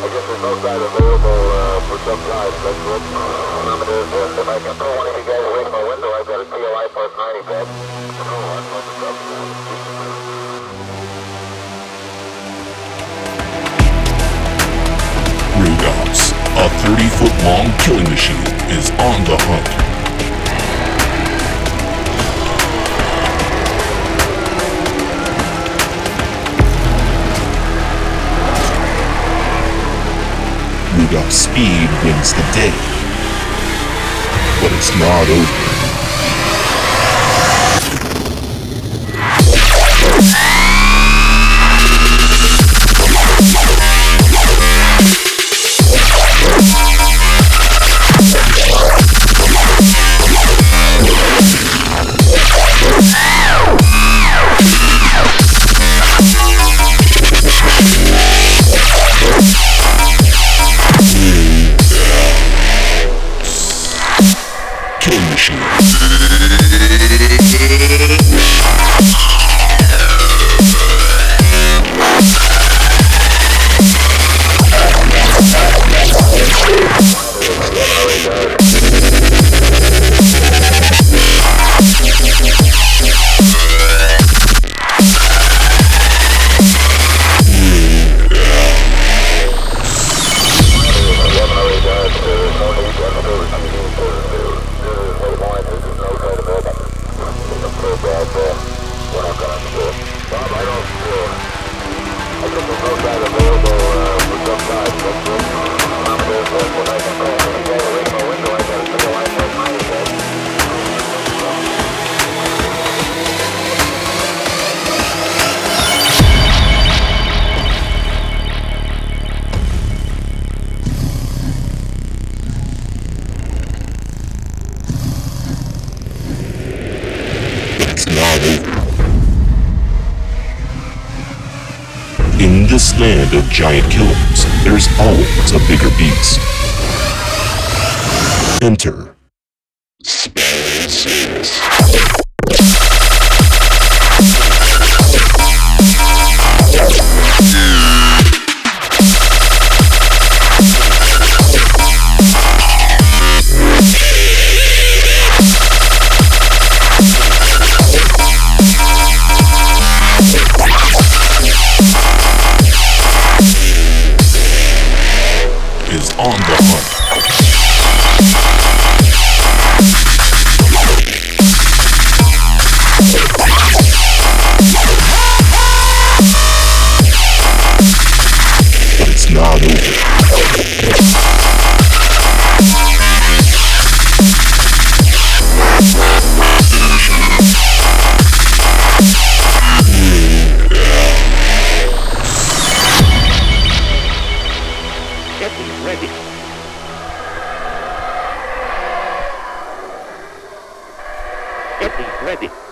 no side available uh, for some time. That's what if I can pull one of you guys away from my window, I've got a plus 90 bed. Oh, I'm on the top. Rugops, a 30 foot long killing machine, is on the hunt. Rugops' speed wins the day. But it's not over. Killing machine. This land of giant killers, there's always a bigger beast. Enter Spellsaurus. Is on the hunt. Me ready. Get ready.